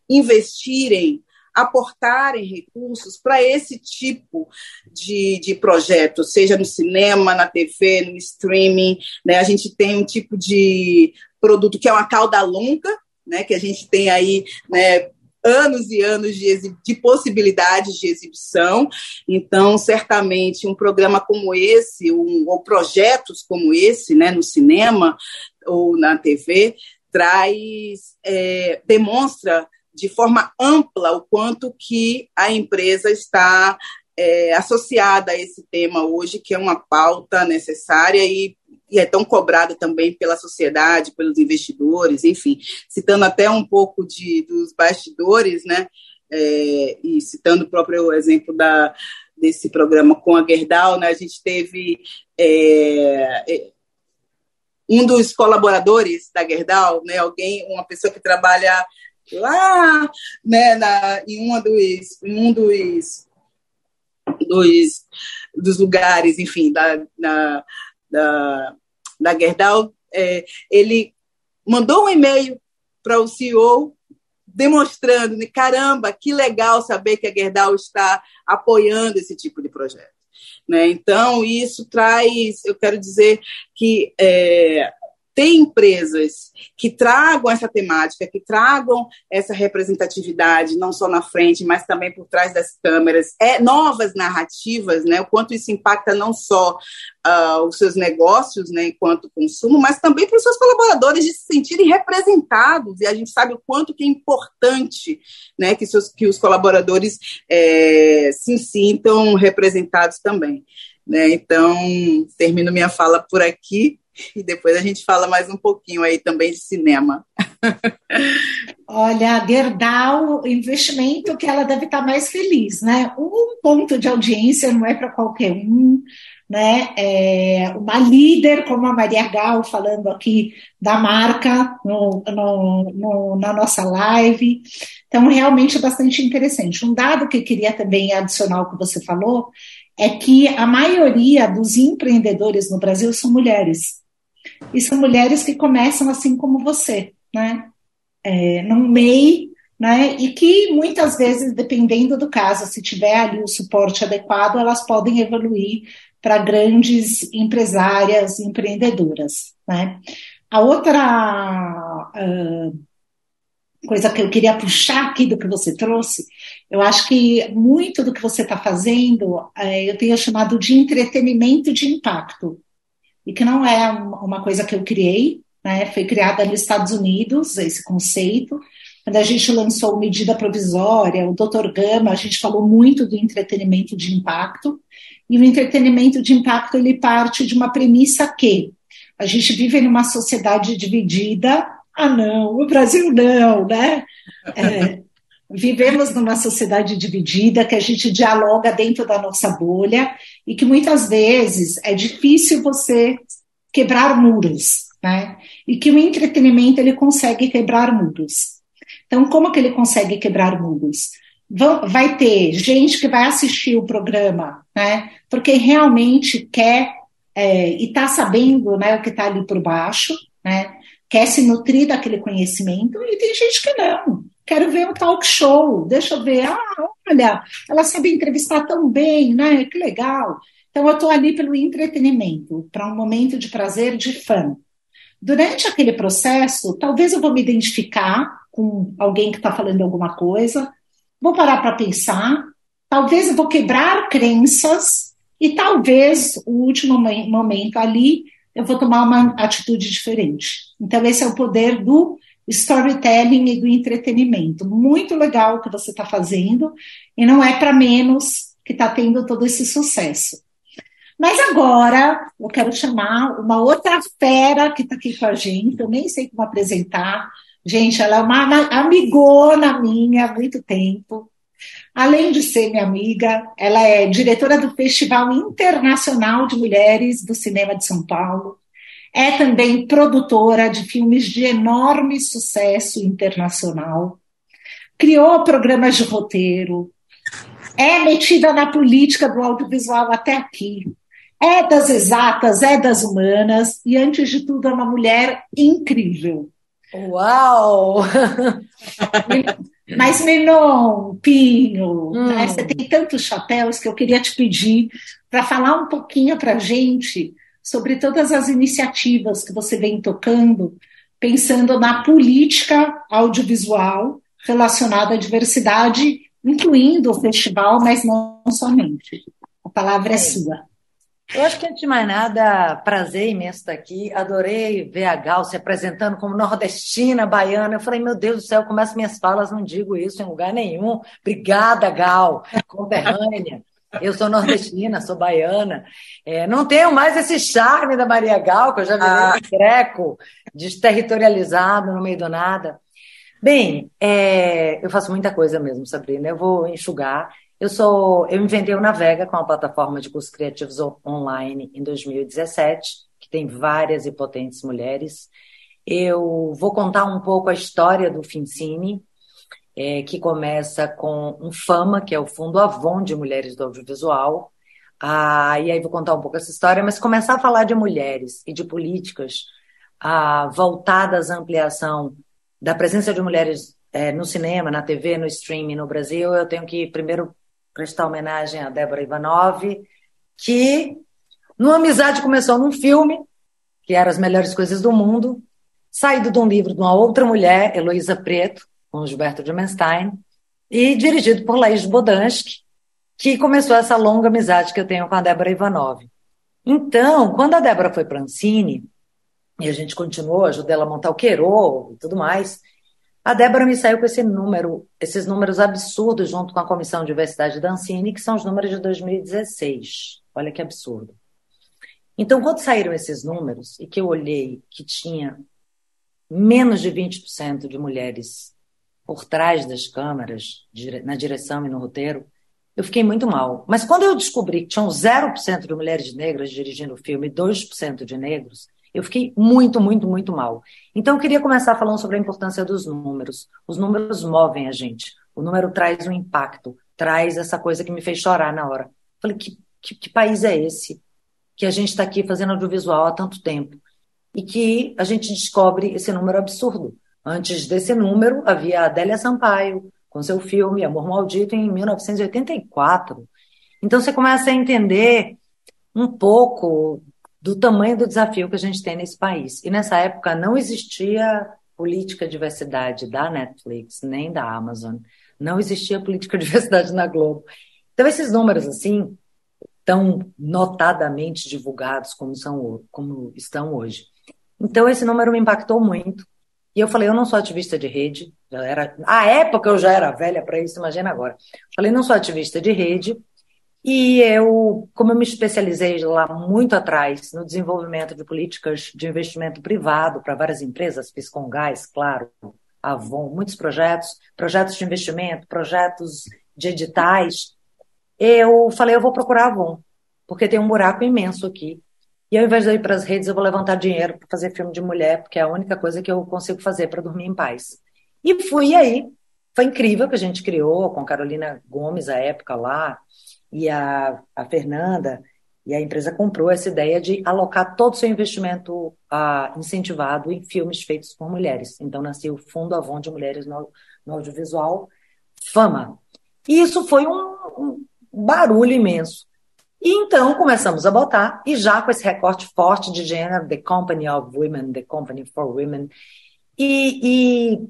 investirem aportarem recursos para esse tipo de, de projeto, seja no cinema, na TV, no streaming. Né? A gente tem um tipo de produto que é uma cauda longa, né, que a gente tem aí né, anos e anos de, de possibilidades de exibição. Então, certamente, um programa como esse, um, ou projetos como esse, né, no cinema ou na TV, traz, é, demonstra de forma ampla o quanto que a empresa está é, associada a esse tema hoje, que é uma pauta necessária e e é tão cobrada também pela sociedade, pelos investidores, enfim, citando até um pouco de, dos bastidores, né, é, e citando o próprio exemplo da, desse programa com a Gerdau, né, a gente teve é, é um dos colaboradores da Gerdau, né, alguém, uma pessoa que trabalha lá, né, na, em uma dos, um dos, dos, dos lugares, enfim, da, na, da, da Gerdau, é, ele mandou um e-mail para o CEO demonstrando, né, caramba, que legal saber que a Gerdau está apoiando esse tipo de projeto. Né? Então, isso traz, eu quero dizer que é, ter empresas que tragam essa temática, que tragam essa representatividade, não só na frente, mas também por trás das câmeras, é novas narrativas, né? O quanto isso impacta não só uh, os seus negócios, né, enquanto consumo, mas também para os seus colaboradores de se sentirem representados. E a gente sabe o quanto que é importante, né, que, seus, que os colaboradores é, se sintam representados também. Né? Então, termino minha fala por aqui e depois a gente fala mais um pouquinho aí também de cinema. Olha, Gerdau, investimento que ela deve estar mais feliz, né? Um ponto de audiência não é para qualquer um, né? É uma líder como a Maria Gal falando aqui da marca no, no, no, na nossa live. Então, realmente é bastante interessante. Um dado que eu queria também adicionar ao que você falou é que a maioria dos empreendedores no Brasil são mulheres. E são mulheres que começam assim como você, né? É, no MEI, né? E que muitas vezes, dependendo do caso, se tiver ali o suporte adequado, elas podem evoluir para grandes empresárias, empreendedoras, né? A outra uh, coisa que eu queria puxar aqui do que você trouxe, eu acho que muito do que você está fazendo, uh, eu tenho chamado de entretenimento de impacto e que não é uma coisa que eu criei, né? Foi criada nos Estados Unidos esse conceito. Quando a gente lançou medida provisória, o Dr. Gama, a gente falou muito do entretenimento de impacto. E o entretenimento de impacto ele parte de uma premissa que a gente vive numa sociedade dividida. Ah, não, o Brasil não, né? É, vivemos numa sociedade dividida, que a gente dialoga dentro da nossa bolha e que muitas vezes é difícil você quebrar muros, né? E que o entretenimento ele consegue quebrar muros. Então, como que ele consegue quebrar muros? vai ter gente que vai assistir o programa, né? Porque realmente quer é, e está sabendo, né, o que está ali por baixo, né? Quer se nutrir daquele conhecimento e tem gente que não. Quero ver um talk show, deixa eu ver. Ah, olha, ela sabe entrevistar tão bem, né? Que legal. Então, eu estou ali pelo entretenimento, para um momento de prazer, de fã. Durante aquele processo, talvez eu vou me identificar com alguém que está falando alguma coisa, vou parar para pensar, talvez eu vou quebrar crenças e talvez o último momento ali eu vou tomar uma atitude diferente. Então, esse é o poder do storytelling e do entretenimento. Muito legal o que você está fazendo, e não é para menos que está tendo todo esse sucesso. Mas agora eu quero chamar uma outra fera que está aqui com a gente, eu nem sei como apresentar. Gente, ela é uma amigona minha há muito tempo. Além de ser minha amiga, ela é diretora do Festival Internacional de Mulheres do Cinema de São Paulo. É também produtora de filmes de enorme sucesso internacional. Criou programas de roteiro. É metida na política do audiovisual até aqui é das exatas, é das humanas, e antes de tudo é uma mulher incrível. Uau! Mas, Menon, Pinho, hum. né, você tem tantos chapéus que eu queria te pedir para falar um pouquinho para a gente sobre todas as iniciativas que você vem tocando, pensando na política audiovisual relacionada à diversidade, incluindo o festival, mas não somente. A palavra é sua. Eu acho que, antes de mais nada, prazer imenso estar aqui. Adorei ver a Gal se apresentando como nordestina, baiana. Eu falei, meu Deus do céu, começo minhas falas, não digo isso em lugar nenhum. Obrigada, Gal, conterrânea. Eu sou nordestina, sou baiana. É, não tenho mais esse charme da Maria Gal, que eu já vi ah. greco, desterritorializado no meio do nada. Bem, é, eu faço muita coisa mesmo, Sabrina. Eu vou enxugar. Eu sou, eu inventei o Navega com a plataforma de cursos criativos online em 2017, que tem várias e potentes mulheres. Eu vou contar um pouco a história do Fincine, é, que começa com um Fama, que é o Fundo Avon de Mulheres do Audiovisual. Ah, e aí vou contar um pouco essa história, mas começar a falar de mulheres e de políticas ah, voltadas à ampliação da presença de mulheres é, no cinema, na TV, no streaming no Brasil, eu tenho que primeiro prestar homenagem a Débora Ivanov, que numa amizade começou num filme que era As Melhores Coisas do Mundo, saído de um livro de uma outra mulher, Heloísa Preto, com Gilberto Dimenstein, e dirigido por Laís Bodansky, que começou essa longa amizade que eu tenho com a Débora Ivanov. Então, quando a Débora foi para Ancine, e a gente continuou, ajudei ela a montar o Queiro e tudo mais, a Débora me saiu com esse número, esses números absurdos junto com a Comissão de Diversidade da Ancine, que são os números de 2016. Olha que absurdo. Então, quando saíram esses números e que eu olhei que tinha menos de 20% de mulheres por trás das câmeras, na direção e no roteiro, eu fiquei muito mal. Mas quando eu descobri que tinham 0% de mulheres negras dirigindo o filme e 2% de negros, eu fiquei muito, muito, muito mal. Então eu queria começar falando sobre a importância dos números. Os números movem a gente. O número traz um impacto, traz essa coisa que me fez chorar na hora. Falei, que, que, que país é esse? que a gente está aqui fazendo audiovisual há tanto tempo e que a gente descobre esse número absurdo. Antes desse número, havia Adélia Sampaio, com seu filme Amor Maldito, em 1984. Então você começa a entender um pouco do tamanho do desafio que a gente tem nesse país. E nessa época não existia política de diversidade da Netflix, nem da Amazon. Não existia política de diversidade na Globo. Então esses números, assim, tão notadamente divulgados como, são, como estão hoje. Então, esse número me impactou muito. E eu falei, eu não sou ativista de rede, já era, à época eu já era velha para isso, imagina agora. Falei, não sou ativista de rede, e eu, como eu me especializei lá muito atrás no desenvolvimento de políticas de investimento privado para várias empresas, fiz com gás, claro, Avon, muitos projetos, projetos de investimento, projetos de editais, eu falei, eu vou procurar a Avon, porque tem um buraco imenso aqui. E ao invés de ir para as redes, eu vou levantar dinheiro para fazer filme de mulher, porque é a única coisa que eu consigo fazer para dormir em paz. E fui aí. Foi incrível que a gente criou com Carolina Gomes, a época lá, e a, a Fernanda, e a empresa comprou essa ideia de alocar todo o seu investimento incentivado em filmes feitos por mulheres. Então, nasceu o Fundo Avon de Mulheres no, no Audiovisual, Fama. E isso foi um, um barulho imenso. E então começamos a botar, e já com esse recorte forte de gênero, The Company of Women, The Company for Women, e, e,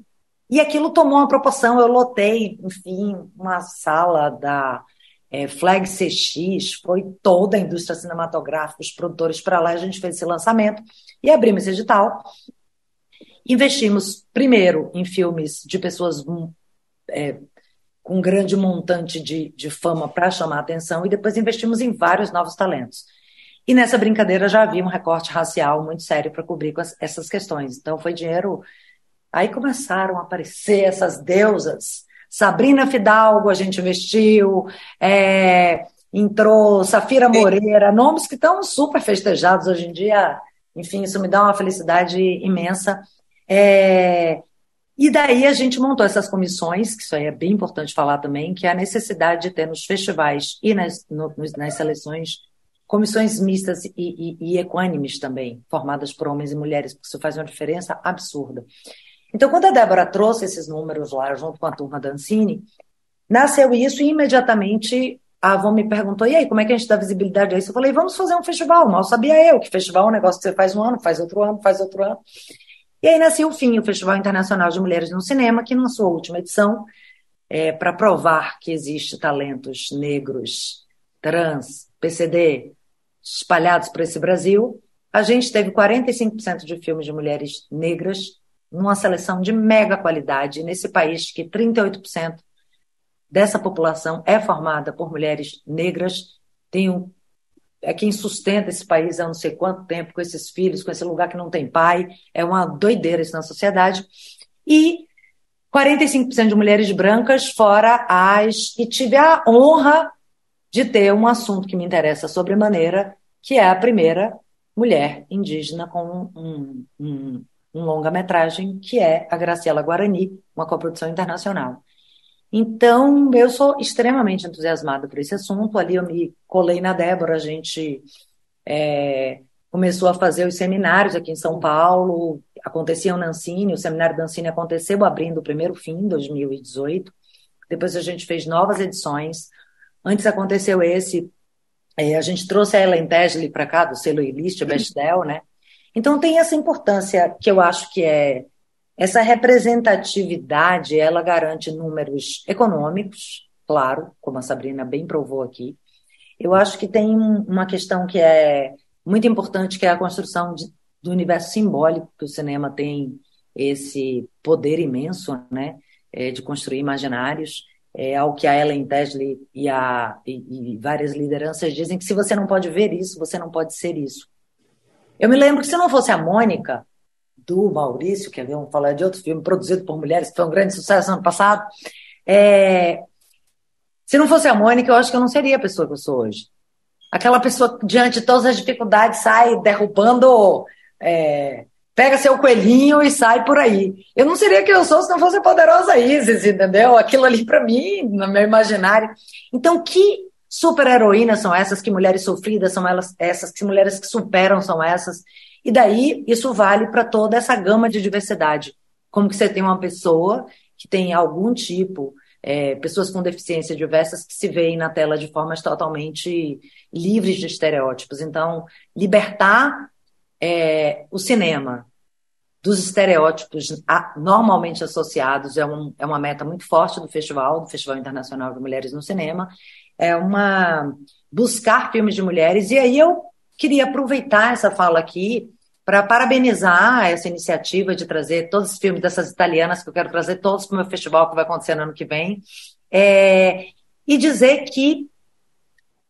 e aquilo tomou uma proporção. Eu lotei, enfim, uma sala da é, Flag CX, foi toda a indústria cinematográfica, os produtores para lá, a gente fez esse lançamento e abrimos esse edital. Investimos primeiro em filmes de pessoas é, com um grande montante de, de fama para chamar atenção e depois investimos em vários novos talentos. E nessa brincadeira já havia um recorte racial muito sério para cobrir com as, essas questões. Então foi dinheiro. Aí começaram a aparecer essas deusas. Sabrina Fidalgo, a gente investiu, é, entrou Safira Moreira, nomes que estão super festejados hoje em dia. Enfim, isso me dá uma felicidade imensa. É, e daí a gente montou essas comissões, que isso aí é bem importante falar também, que é a necessidade de ter nos festivais e nas, no, nas seleções comissões mistas e, e, e, equânimes também, formadas por homens e mulheres, porque isso faz uma diferença absurda. Então, quando a Débora trouxe esses números lá, junto com a turma da nasceu isso e imediatamente a Avon me perguntou, e aí, como é que a gente dá visibilidade a isso? Eu falei, vamos fazer um festival. Mal sabia eu que festival é um negócio que você faz um ano, faz outro ano, faz outro ano. E aí nasceu o FIM, o Festival Internacional de Mulheres no Cinema, que na sua última edição, é, para provar que existe talentos negros, trans, PCD, espalhados por esse Brasil, a gente teve 45% de filmes de mulheres negras numa seleção de mega qualidade nesse país que 38% dessa população é formada por mulheres negras, tem um é quem sustenta esse país há não sei quanto tempo, com esses filhos, com esse lugar que não tem pai. É uma doideira isso na sociedade. E 45% de mulheres brancas, fora as. E tive a honra de ter um assunto que me interessa sobremaneira, que é a primeira mulher indígena com um, um, um longa-metragem, que é a Graciela Guarani, uma coprodução internacional. Então, eu sou extremamente entusiasmada por esse assunto. Ali eu me colei na Débora, a gente é, começou a fazer os seminários aqui em São Paulo, aconteciam na Ancine, o seminário da Ancine aconteceu abrindo o primeiro fim, em 2018. Depois a gente fez novas edições. Antes aconteceu esse, é, a gente trouxe a Ellen Tesley para cá, do selo Ilist, Bestel, né? Então tem essa importância que eu acho que é essa representatividade, ela garante números econômicos, claro, como a Sabrina bem provou aqui. Eu acho que tem uma questão que é muito importante, que é a construção de, do universo simbólico, que o cinema tem esse poder imenso, né, é, de construir imaginários. É algo que a Ellen Tesley e, a, e, e várias lideranças dizem que se você não pode ver isso, você não pode ser isso. Eu me lembro que se não fosse a Mônica, do Maurício, que vamos falar de outro filme produzido por mulheres, que foi um grande sucesso ano passado, é, se não fosse a Mônica, eu acho que eu não seria a pessoa que eu sou hoje. Aquela pessoa, diante de todas as dificuldades, sai derrubando é, pega seu coelhinho e sai por aí. Eu não seria quem eu sou se não fosse a poderosa Isis, entendeu? Aquilo ali para mim, no meu imaginário. Então, que super-heroínas são essas? Que mulheres sofridas são elas, essas? Que mulheres que superam são essas? E daí, isso vale para toda essa gama de diversidade. Como que você tem uma pessoa que tem algum tipo, é, pessoas com deficiência diversas que se veem na tela de formas totalmente livres de estereótipos. Então, libertar é, o cinema dos estereótipos normalmente associados é, um, é uma meta muito forte do festival, do Festival Internacional de Mulheres no Cinema, é uma buscar filmes de mulheres, e aí eu queria aproveitar essa fala aqui para parabenizar essa iniciativa de trazer todos os filmes dessas italianas que eu quero trazer todos para o meu festival que vai acontecer no ano que vem, é, e dizer que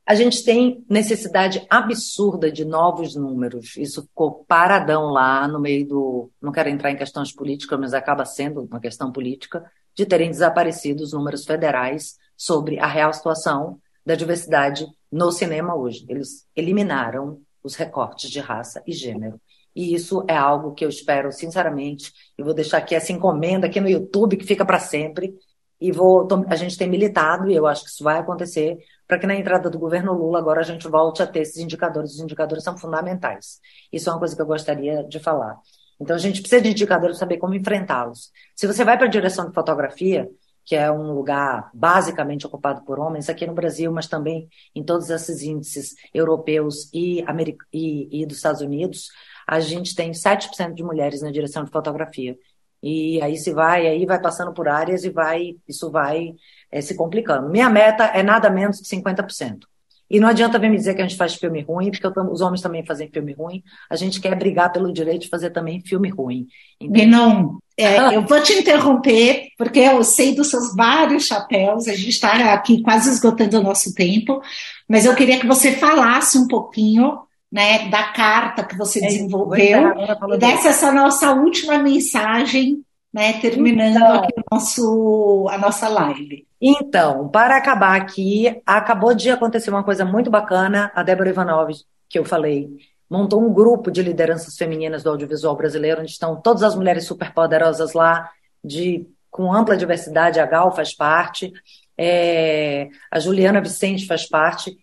a gente tem necessidade absurda de novos números. Isso ficou paradão lá no meio do. Não quero entrar em questões políticas, mas acaba sendo uma questão política, de terem desaparecido os números federais sobre a real situação da diversidade no cinema hoje. Eles eliminaram os recortes de raça e gênero. E isso é algo que eu espero, sinceramente, e vou deixar aqui essa encomenda aqui no YouTube, que fica para sempre. E vou, a gente tem militado, e eu acho que isso vai acontecer, para que na entrada do governo Lula agora a gente volte a ter esses indicadores. Os indicadores são fundamentais. Isso é uma coisa que eu gostaria de falar. Então a gente precisa de indicadores para saber como enfrentá-los. Se você vai para a direção de fotografia, que é um lugar basicamente ocupado por homens aqui no Brasil, mas também em todos esses índices europeus e, e, e dos Estados Unidos, a gente tem 7% de mulheres na direção de fotografia. E aí se vai, aí vai passando por áreas e vai, isso vai é, se complicando. Minha meta é nada menos que 50%. E não adianta vir me dizer que a gente faz filme ruim, porque os homens também fazem filme ruim. A gente quer brigar pelo direito de fazer também filme ruim. Não, é, eu vou te interromper, porque eu sei dos seus vários chapéus, a gente está aqui quase esgotando o nosso tempo, mas eu queria que você falasse um pouquinho né, da carta que você é, desenvolveu e dessa essa nossa última mensagem, né, terminando então, aqui o nosso, a nossa live. Então, para acabar aqui, acabou de acontecer uma coisa muito bacana. A Débora Ivanov, que eu falei, montou um grupo de lideranças femininas do audiovisual brasileiro, onde estão todas as mulheres superpoderosas lá, de, com ampla diversidade. A Gal faz parte, é, a Juliana Vicente faz parte,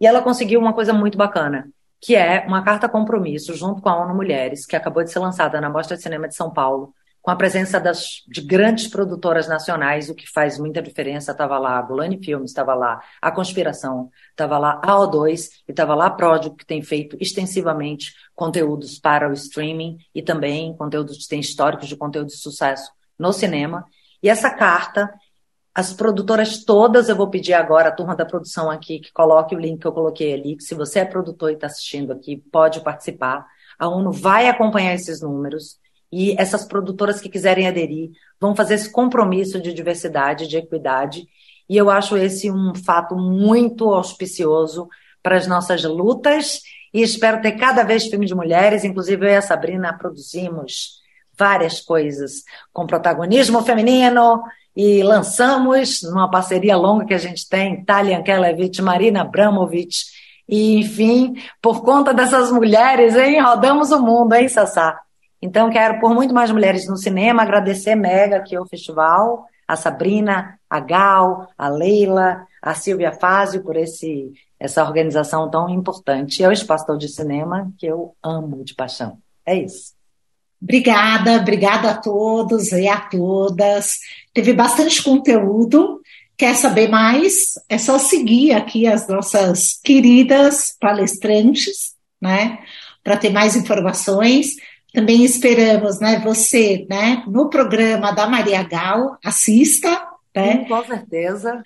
e ela conseguiu uma coisa muito bacana que é uma carta compromisso junto com a ONU Mulheres, que acabou de ser lançada na Mostra de Cinema de São Paulo, com a presença das, de grandes produtoras nacionais, o que faz muita diferença. Estava lá a Golani Filmes, estava lá a Conspiração, estava lá a O2 e estava lá a Pródigo, que tem feito extensivamente conteúdos para o streaming e também conteúdos que têm históricos de conteúdo de sucesso no cinema. E essa carta as produtoras todas, eu vou pedir agora, a turma da produção aqui, que coloque o link que eu coloquei ali, que se você é produtor e está assistindo aqui, pode participar. A ONU vai acompanhar esses números e essas produtoras que quiserem aderir vão fazer esse compromisso de diversidade, de equidade. E eu acho esse um fato muito auspicioso para as nossas lutas e espero ter cada vez filmes de mulheres, inclusive eu e a Sabrina produzimos várias coisas com protagonismo feminino, e lançamos numa parceria longa que a gente tem, Talian Kelevich, Marina Abramovic, e enfim, por conta dessas mulheres, hein, rodamos o mundo, hein, Sassá? Então, quero, por muito mais mulheres no cinema, agradecer mega aqui ao festival, a Sabrina, a Gal, a Leila, a Silvia Fázio por esse, essa organização tão importante. E ao Espaço de Cinema, que eu amo de paixão. É isso. Obrigada, obrigada a todos e a todas. Teve bastante conteúdo. Quer saber mais? É só seguir aqui as nossas queridas palestrantes, né? para ter mais informações. Também esperamos, né, você, né, no programa da Maria Gal, assista, né? Com certeza.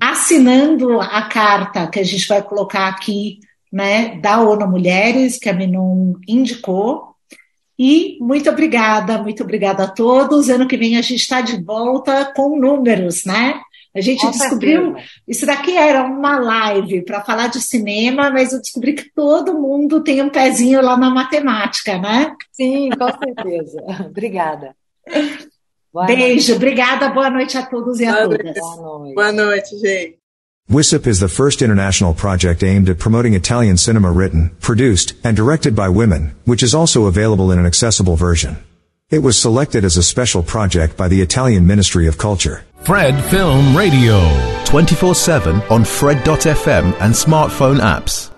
Assinando a carta que a gente vai colocar aqui, né, da ONU Mulheres, que a Minum indicou. E muito obrigada, muito obrigada a todos. Ano que vem a gente está de volta com números, né? A gente Com descobriu, certeza. isso daqui era uma live para falar de cinema, mas eu descobri que todo mundo tem um pezinho lá na matemática, né? Sim, com certeza. Obrigada. Boa Beijo, noite. obrigada, boa noite a todos e a Boa todas. noite. Boa noite, gente. WISIP is the first international project aimed at promoting Italian cinema written, produced, and directed by women, which is also available in an accessible version. It was selected as a special project by the Italian Ministry of Culture. Fred Film Radio. 24 7 on Fred.fm and smartphone apps.